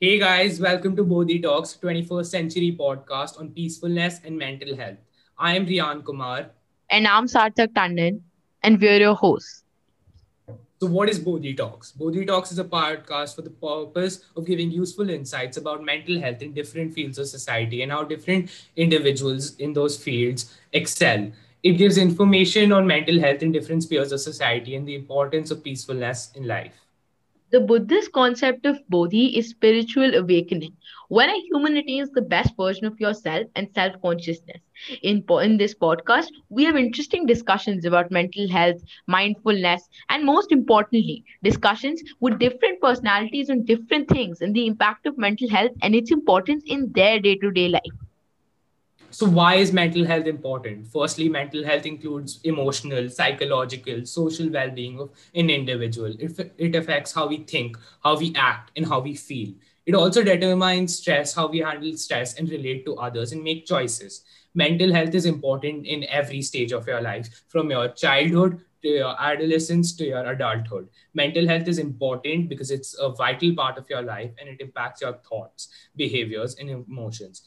Hey guys, welcome to Bodhi Talks 21st Century podcast on peacefulness and mental health. I am Rian Kumar. And I'm Sarthak Tandon, and we're your hosts. So, what is Bodhi Talks? Bodhi Talks is a podcast for the purpose of giving useful insights about mental health in different fields of society and how different individuals in those fields excel. It gives information on mental health in different spheres of society and the importance of peacefulness in life. The Buddhist concept of Bodhi is spiritual awakening, when a human attains the best version of yourself and self consciousness. In, in this podcast, we have interesting discussions about mental health, mindfulness, and most importantly, discussions with different personalities on different things and the impact of mental health and its importance in their day to day life. So, why is mental health important? Firstly, mental health includes emotional, psychological, social well being of an individual. It, it affects how we think, how we act, and how we feel. It also determines stress, how we handle stress and relate to others and make choices. Mental health is important in every stage of your life, from your childhood to your adolescence to your adulthood. Mental health is important because it's a vital part of your life and it impacts your thoughts, behaviors, and emotions.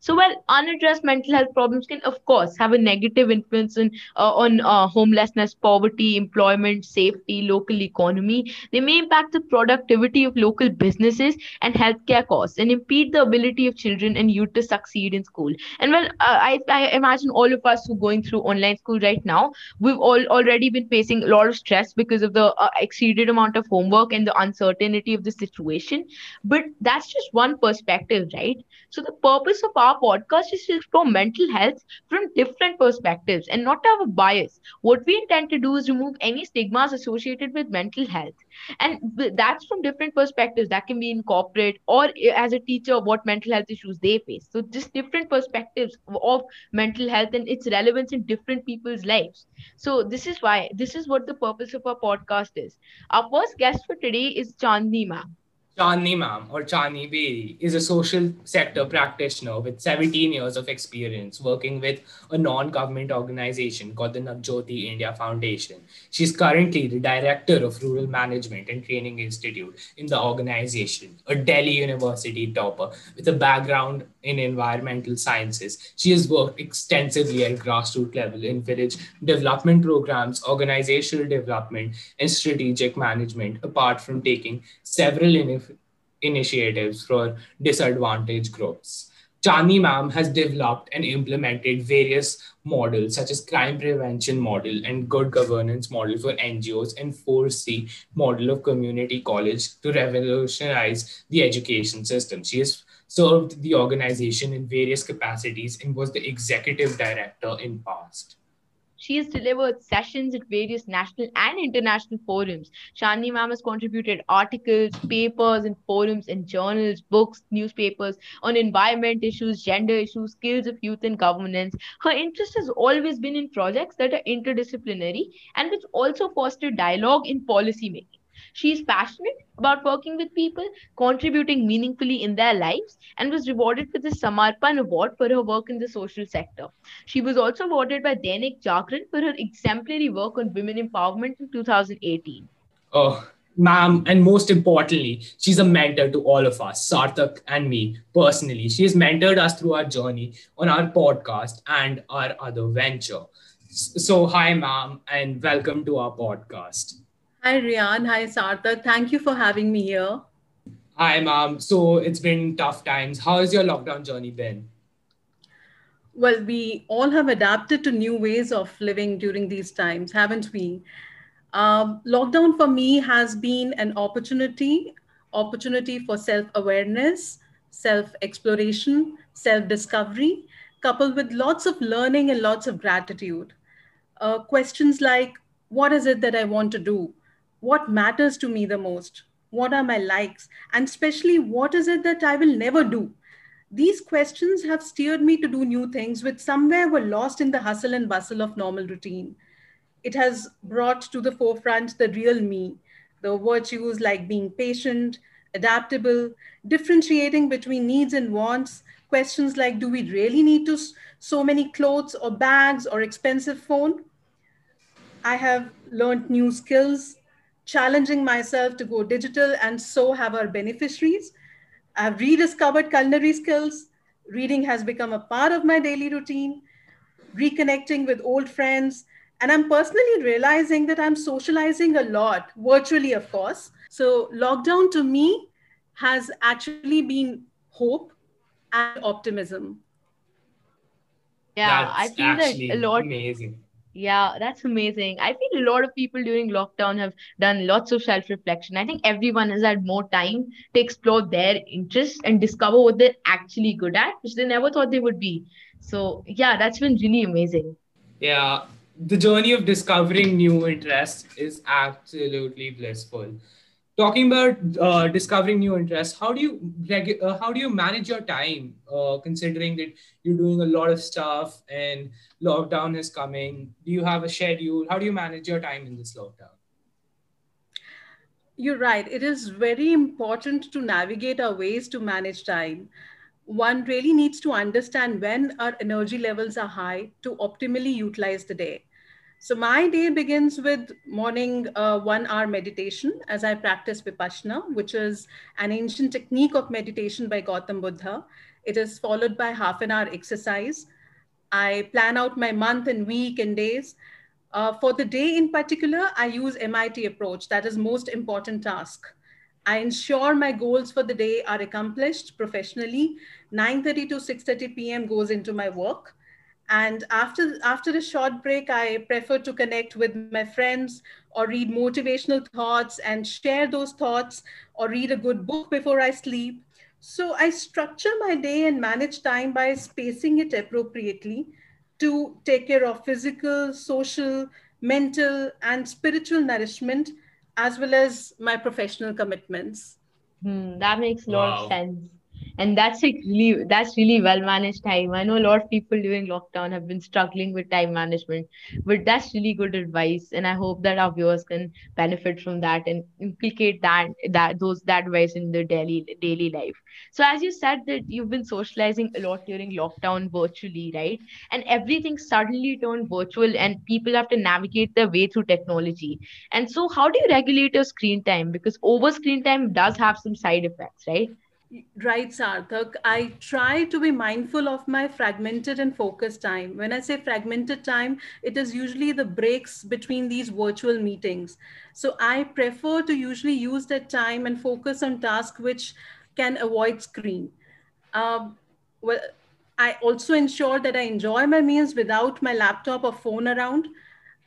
So, while unaddressed mental health problems can, of course, have a negative influence in, uh, on uh, homelessness, poverty, employment, safety, local economy, they may impact the productivity of local businesses and healthcare costs and impede the ability of children and youth to succeed in school. And well, uh, I, I imagine all of us who are going through online school right now, we've all already been facing a lot of stress because of the uh, exceeded amount of homework and the uncertainty of the situation. But that's just one perspective, right? So the purpose of our podcast is to explore mental health from different perspectives and not have a bias. What we intend to do is remove any stigmas associated with mental health. And that's from different perspectives. That can be in corporate or as a teacher, what mental health issues they face. So just different perspectives of mental health and its relevance in different people's lives. So this is why this is what the purpose of our podcast is. Our first guest for today is Chandni ma'am. Chandni ma'am or Chandni Bedi is a social sector practitioner with 17 years of experience working with a non-government organization called the Navjyoti India Foundation. She's currently the director of Rural Management and Training Institute in the organization, a Delhi University topper with a background in environmental sciences. She has worked extensively at grassroots level in village development programs, organizational development, and strategic management, apart from taking several initiatives for disadvantaged groups. Chandni ma'am has developed and implemented various models such as crime prevention model and good governance model for NGOs and 4C model of community college to revolutionize the education system. She has served the organization in various capacities and was the executive director in past. She has delivered sessions at various national and international forums. Chandni ma'am has contributed articles, papers, and forums in journals, books, newspapers on environment issues, gender issues, skills of youth and governance. Her interest has always been in projects that are interdisciplinary and which also foster dialogue in policy making. She is passionate about working with people, contributing meaningfully in their lives, and was rewarded with the Samarpan Award for her work in the social sector. She was also awarded by Dainik Jagran for her exemplary work on women empowerment in 2018. Oh, ma'am, and most importantly, she's a mentor to all of us, Sarthak and me personally. She has mentored us through our journey on our podcast and our other venture. So, hi, ma'am, and welcome to our podcast. Hi, Rian. Hi, Sarthak. Thank you for having me here. Hi, mom. So it's been tough times. How has your lockdown journey been? Well, we all have adapted to new ways of living during these times, haven't we? Um, lockdown for me has been an opportunity, opportunity for self-awareness, self-exploration, self-discovery, coupled with lots of learning and lots of gratitude. Uh, questions like, what is it that I want to do? What matters to me the most what are my likes and especially what is it that i will never do? These questions have steered me to do new things which somewhere were lost in the hustle and bustle of normal routine. It has brought to the forefront the real me the virtues like being patient adaptable differentiating between needs and wants questions like do we really need to so many clothes or bags or expensive phone? I have learned new skills challenging myself to go digital and so have our beneficiaries. I've rediscovered culinary skills. Reading has become a part of my daily routine, reconnecting with old friends. And I'm personally realizing that I'm socializing a lot, virtually, of course. So, lockdown to me has actually been hope and optimism. Yeah, That's I feel that a lot. Amazing yeah, that's amazing. I feel a lot of people during lockdown have done lots of self reflection. I think everyone has had more time to explore their interests and discover what they're actually good at, which they never thought they would be. So, yeah, that's been really amazing. Yeah, the journey of discovering new interests is absolutely blissful talking about uh, discovering new interests how do you uh, how do you manage your time uh, considering that you're doing a lot of stuff and lockdown is coming? Do you have a schedule? How do you manage your time in this lockdown? You're right. It is very important to navigate our ways to manage time. One really needs to understand when our energy levels are high to optimally utilize the day so my day begins with morning uh, one hour meditation as I practice Vipassana, which is an ancient technique of meditation by Gautam Buddha. It is followed by half an hour exercise. I plan out my month and week and days. Uh, for the day in particular, I use MIT approach. That is most important task. I ensure my goals for the day are accomplished professionally. 9.30 to 6.30 p.m. goes into my work and after after a short break i prefer to connect with my friends or read motivational thoughts and share those thoughts or read a good book before i sleep. So i structure my day and manage time by spacing it appropriately to take care of physical social mental and spiritual nourishment as well as my professional commitments. Hmm, that makes a lot wow. of sense and that's like really that's really well managed time. I know a lot of people during lockdown have been struggling with time management but that's really good advice. And i hope that our viewers can benefit from that and implicate that that those that advice in their daily daily life. So as you said that you've been socializing a lot during lockdown virtually right? And everything suddenly turned virtual and people have to navigate their way through technology. And so how do you regulate your screen time? Because over screen time does have some side effects right Right, Sarthak. I try to be mindful of my fragmented and focused time. When I say fragmented time, it is usually the breaks between these virtual meetings. So I prefer to usually use that time and focus on tasks which can avoid screen. Um, well, I also ensure that I enjoy my meals without my laptop or phone around.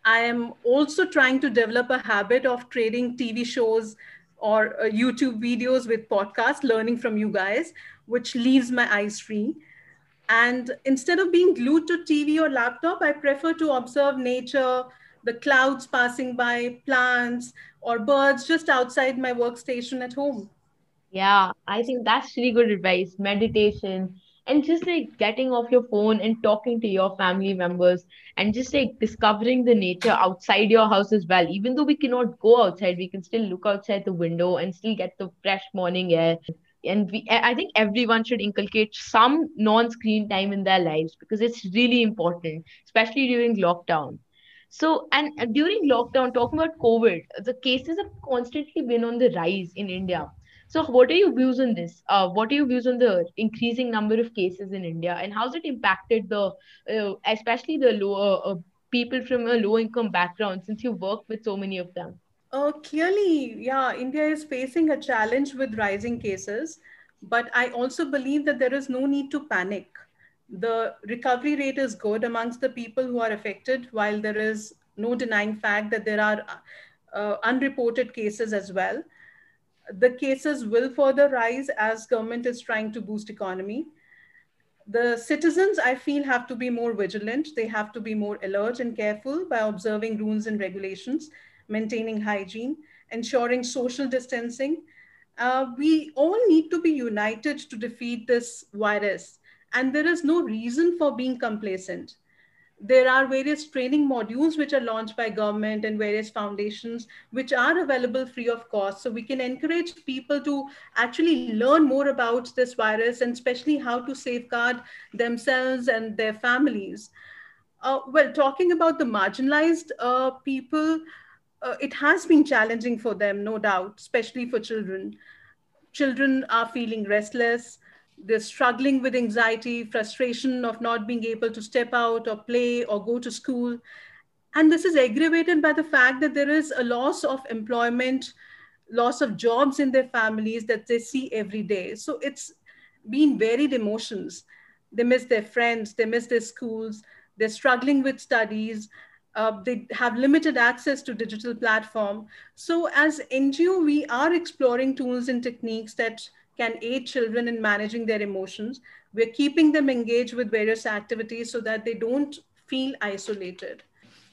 I am also trying to develop a habit of trading TV shows or uh, YouTube videos with podcasts, learning from you guys, which leaves my eyes free. And instead of being glued to TV or laptop, I prefer to observe nature, the clouds passing by, plants, or birds just outside my workstation at home. Yeah, I think that's really good advice. Meditation, and just like getting off your phone and talking to your family members and just like discovering the nature outside your house as well. Even though we cannot go outside we can still look outside the window and still get the fresh morning air. And we i think everyone should inculcate some non-screen time in their lives because it's really important especially during lockdown. So and during lockdown talking about covid the cases have constantly been on the rise in india so, what are your views on this? Uh, what are your views on the increasing number of cases in India, and how's it impacted the, uh, especially the lower uh, people from a low income background, since you work with so many of them? Uh, clearly, yeah, India is facing a challenge with rising cases, but I also believe that there is no need to panic. The recovery rate is good amongst the people who are affected, while there is no denying fact that there are uh, unreported cases as well the cases will further rise as government is trying to boost economy. The citizens, I feel, have to be more vigilant. They have to be more alert and careful by observing rules and regulations, maintaining hygiene, ensuring social distancing. Uh, we all need to be united to defeat this virus. And there is no reason for being complacent there are various training modules which are launched by government and various foundations which are available free of cost. So we can encourage people to actually learn more about this virus and especially how to safeguard themselves and their families. Uh, well talking about the marginalized uh, people uh, it has been challenging for them no doubt especially for children. Children are feeling restless they're struggling with anxiety frustration of not being able to step out or play or go to school. And this is aggravated by the fact that there is a loss of employment loss of jobs in their families that they see every day. So it's been varied emotions. They miss their friends they miss their schools they're struggling with studies uh, they have limited access to digital platform. So as ngo we are exploring tools and techniques that can aid children in managing their emotions we're keeping them engaged with various activities so that they don't feel isolated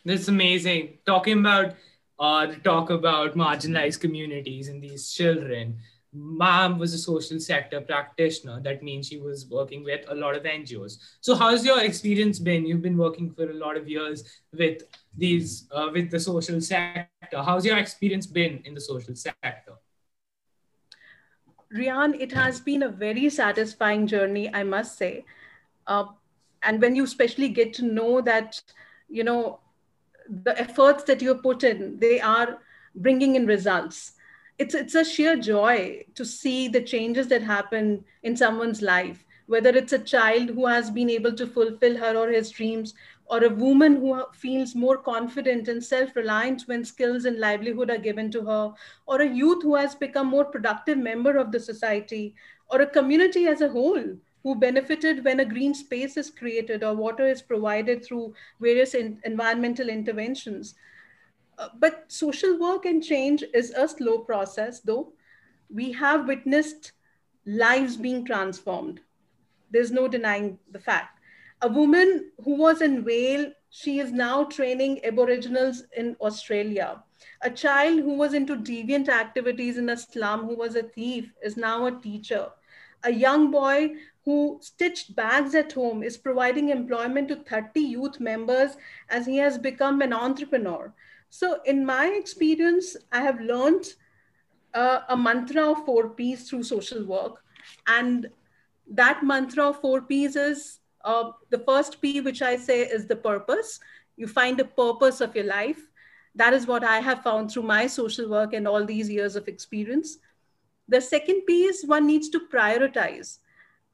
that's amazing talking about uh, talk about marginalized communities and these children mom was a social sector practitioner. That means she was working with a lot of NGOs. So, how's your experience been? You've been working for a lot of years with these uh, with the social sector. How's your experience been in the social sector? Rian, it has been a very satisfying journey, I must say. Uh, and when you especially get to know that, you know, the efforts that you put in, they are bringing in results it's it's a sheer joy to see the changes that happen in someone's life whether it's a child who has been able to fulfill her or his dreams or a woman who feels more confident and self-reliant when skills and livelihood are given to her or a youth who has become more productive member of the society or a community as a whole who benefited when a green space is created or water is provided through various in- environmental interventions uh, but social work and change is a slow process, though. We have witnessed lives being transformed. There's no denying the fact. A woman who was in Wales, she is now training Aboriginals in Australia. A child who was into deviant activities in a slum, who was a thief, is now a teacher. A young boy who stitched bags at home is providing employment to 30 youth members as he has become an entrepreneur. So, in my experience, I have learned uh, a mantra of four P's through social work. And that mantra of four P's is uh, the first P, which I say is the purpose. You find the purpose of your life. That is what I have found through my social work and all these years of experience. The second P is one needs to prioritize.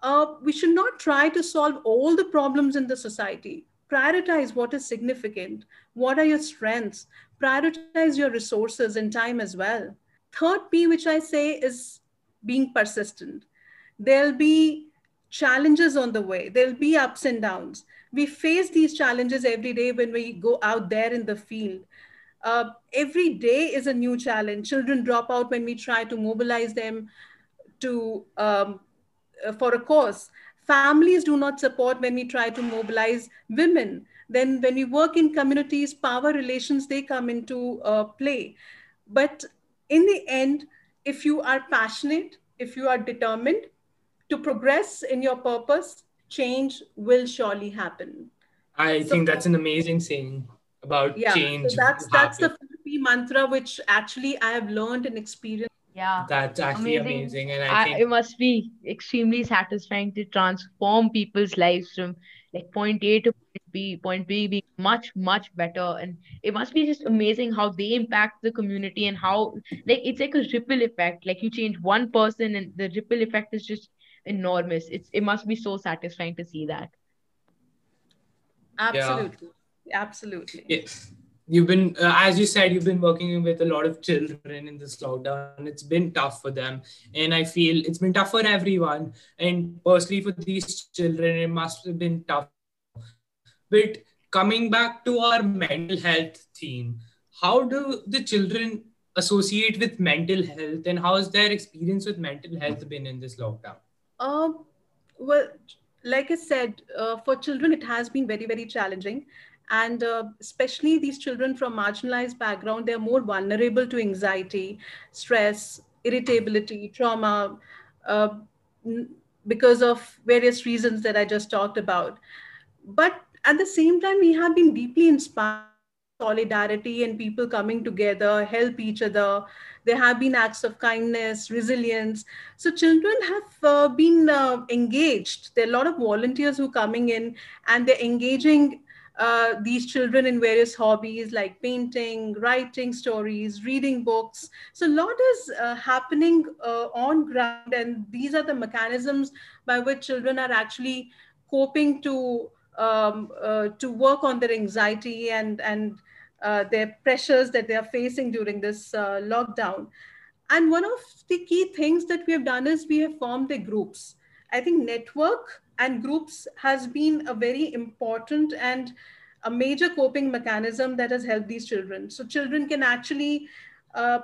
Uh, we should not try to solve all the problems in the society. Prioritize what is significant. What are your strengths? prioritize your resources and time as well. Third P, which I say is being persistent. There'll be challenges on the way, there'll be ups and downs. We face these challenges every day when we go out there in the field. Uh, every day is a new challenge. Children drop out when we try to mobilize them to um, uh, for a cause. Families do not support when we try to mobilize women then when we work in communities power relations they come into uh, play but in the end if you are passionate if you are determined to progress in your purpose change will surely happen. I so, think that's an amazing saying about yeah, change so that's that's the mantra which actually i have learned and experienced. Yeah. That's actually amazing, amazing. and I, I think it must be extremely satisfying to transform people's lives from like point a to point b point b being much much better. And it must be just amazing how they impact the community and how like it's like a ripple effect. Like you change one person and the ripple effect is just enormous. It's it must be so satisfying to see that. Absolutely yeah. absolutely. Yes you've been uh, as you said you've been working with a lot of children in this lockdown. It's been tough for them. And i feel it's been tough for everyone. And personally for these children it must have been tough but coming back to our mental health theme how do the children associate with mental health and how has their experience with mental health been in this lockdown? Um well like i said uh, for children it has been very very challenging. And uh, especially these children from marginalized background they're more vulnerable to anxiety stress irritability trauma uh, because of various reasons that i just talked about. But at the same time we have been deeply inspired solidarity and people coming together help each other. There have been acts of kindness resilience. So children have uh, been uh, engaged. There are a lot of volunteers who are coming in and they're engaging uh, these children in various hobbies like painting, writing stories, reading books. So a lot is uh, happening uh, on ground, and these are the mechanisms by which children are actually coping to um, uh, to work on their anxiety and and uh, their pressures that they are facing during this uh, lockdown. And one of the key things that we have done is we have formed the groups. I think network and groups has been a very important and a major coping mechanism that has helped these children. So children can actually uh,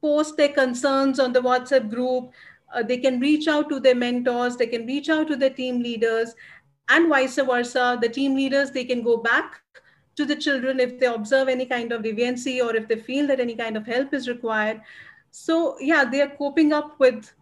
post their concerns on the WhatsApp group. Uh, they can reach out to their mentors. They can reach out to their team leaders and vice versa. The team leaders, they can go back to the children if they observe any kind of deviancy or if they feel that any kind of help is required. So yeah, they are coping up with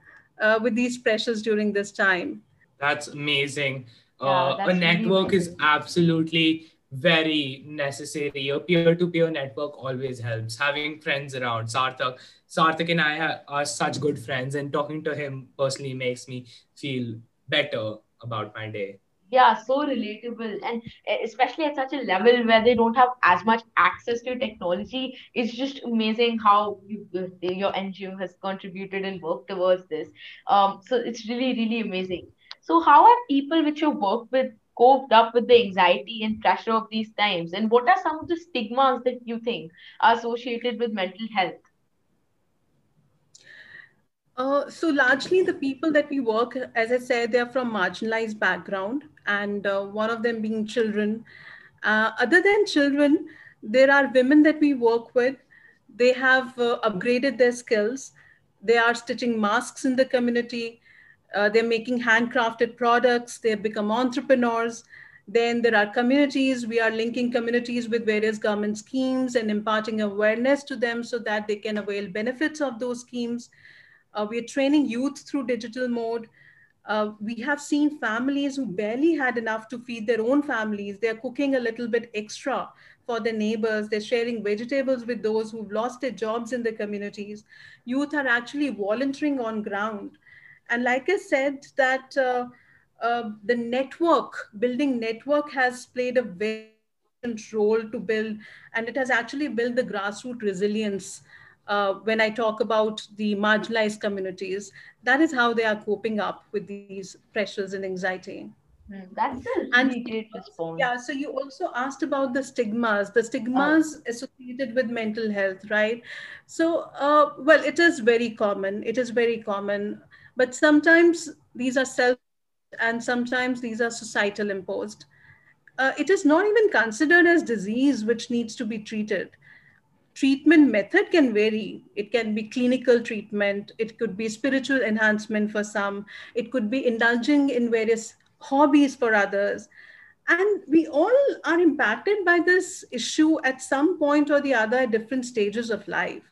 uh, with these pressures during this time. That's amazing. Yeah, uh, that's a network really is absolutely very necessary. A peer-to-peer network always helps. Having friends around. Sarthak, Sarthak and I are such good friends, and talking to him personally makes me feel better about my day yeah so relatable. And especially at such a level where they don't have as much access to technology it's just amazing how you, your ngo has contributed and worked towards this. Um, so it's really really amazing. So how have people which you work with coped up with the anxiety and pressure of these times? And what are some of the stigmas that you think are associated with mental health uh, so largely the people that we work, as I said, they're from marginalized background, and uh, one of them being children. Uh, other than children, there are women that we work with. They have uh, upgraded their skills. They are stitching masks in the community. Uh, they're making handcrafted products. They have become entrepreneurs. Then there are communities. We are linking communities with various government schemes and imparting awareness to them so that they can avail benefits of those schemes uh, we are training youth through digital mode. Uh, we have seen families who barely had enough to feed their own families. They're cooking a little bit extra for their neighbors. They're sharing vegetables with those who've lost their jobs in the communities. Youth are actually volunteering on ground. And like I said, that uh, uh, the network, building network has played a very important role to build, and it has actually built the grassroots resilience uh, when I talk about the marginalized communities, that is how they are coping up with these pressures and anxiety. Hmm, that's a really great response. Yeah, so you also asked about the stigmas, the stigmas oh. associated with mental health, right? So, uh, well, it is very common. It is very common, but sometimes these are self and sometimes these are societal imposed. Uh, it is not even considered as disease which needs to be treated treatment method can vary. It can be clinical treatment, it could be spiritual enhancement for some, it could be indulging in various hobbies for others. And we all are impacted by this issue at some point or the other at different stages of life.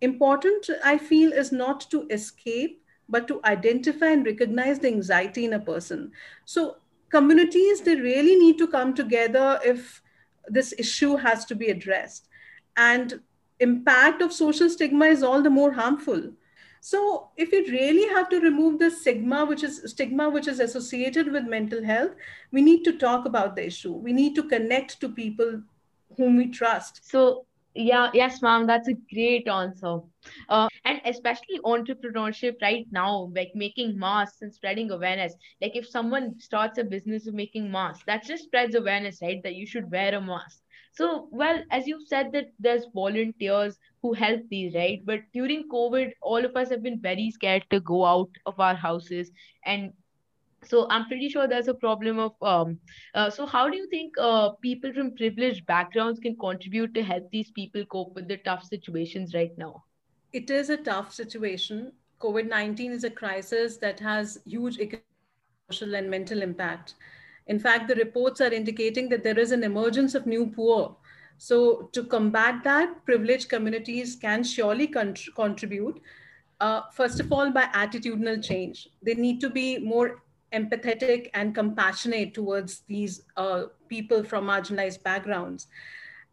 Important, I feel, is not to escape, but to identify and recognize the anxiety in a person. So, communities, they really need to come together if this issue has to be addressed and impact of social stigma is all the more harmful. So if we really have to remove the stigma which is stigma which is associated with mental health we need to talk about the issue. We need to connect to people whom we trust. So yeah yes ma'am that's a great answer. Uh, and especially entrepreneurship right now like making masks and spreading awareness. Like if someone starts a business of making masks that just spreads awareness right that you should wear a mask so, well, as you said that there's volunteers who help these, right? But during COVID, all of us have been very scared to go out of our houses. And so I'm pretty sure there's a problem of, um, uh, so how do you think uh, people from privileged backgrounds can contribute to help these people cope with the tough situations right now? It is a tough situation. COVID 19 is a crisis that has huge social and mental impact in fact, the reports are indicating that there is an emergence of new poor. So to combat that, privileged communities can surely contribute. Uh, first of all, by attitudinal change. They need to be more empathetic and compassionate towards these uh, people from marginalized backgrounds.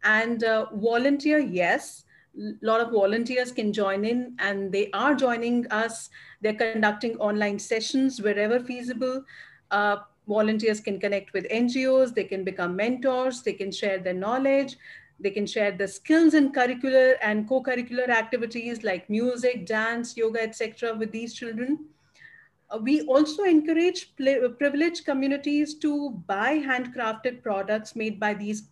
And uh, volunteer, yes, a lot of volunteers can join in and they are joining us. They're conducting online sessions wherever feasible. Uh, volunteers can connect with NGOs, they can become mentors, they can share their knowledge, they can share the skills in curricular and co-curricular activities like music, dance, yoga, etc. with these children. Uh, we also encourage privileged communities to buy handcrafted products made by these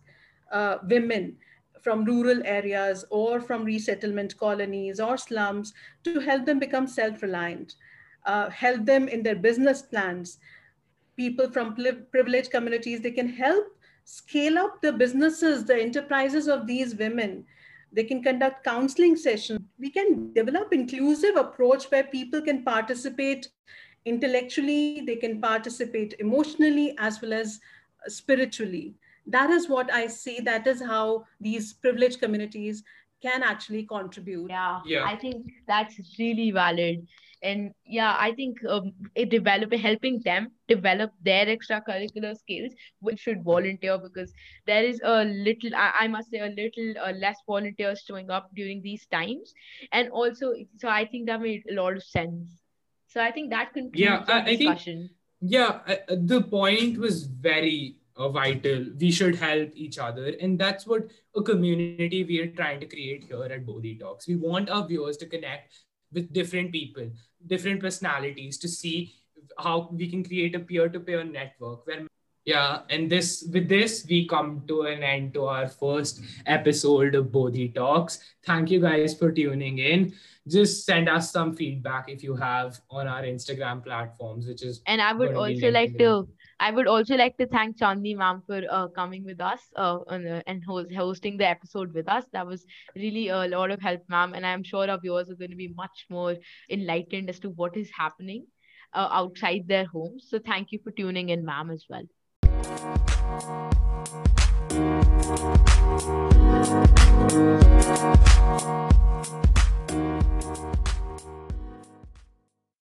uh, women from rural areas or from resettlement colonies or slums to help them become self-reliant, uh, help them in their business plans. People from privileged communities, they can help scale up the businesses, the enterprises of these women. They can conduct counseling sessions. We can develop inclusive approach where people can participate intellectually, they can participate emotionally as well as uh, spiritually. That is what I see. That is how these privileged communities can actually contribute. Yeah, yeah. I think that's really valid and yeah i think um, it developing helping them develop their extracurricular skills we should volunteer because there is a little i, I must say a little uh, less volunteers showing up during these times. And also so i think that made a lot of sense. So i think that concludes yeah I, I think yeah I, the point was very uh, vital. We should help each other. And that's what a community we are trying to create here at bodhi talks. We want our viewers to connect with different people, different personalities to see how we can create a peer-to-peer network where yeah and this with this we come to an end to our first episode of bodhi talks. Thank you guys for tuning in. Just send us some feedback if you have on our instagram platforms which is and i would also like to I would also like to thank Chandni ma'am for uh, coming with us uh, and host, hosting the episode with us. That was really a lot of help, ma'am. And I'm sure our viewers are going to be much more enlightened as to what is happening uh, outside their homes. So thank you for tuning in, ma'am, as well.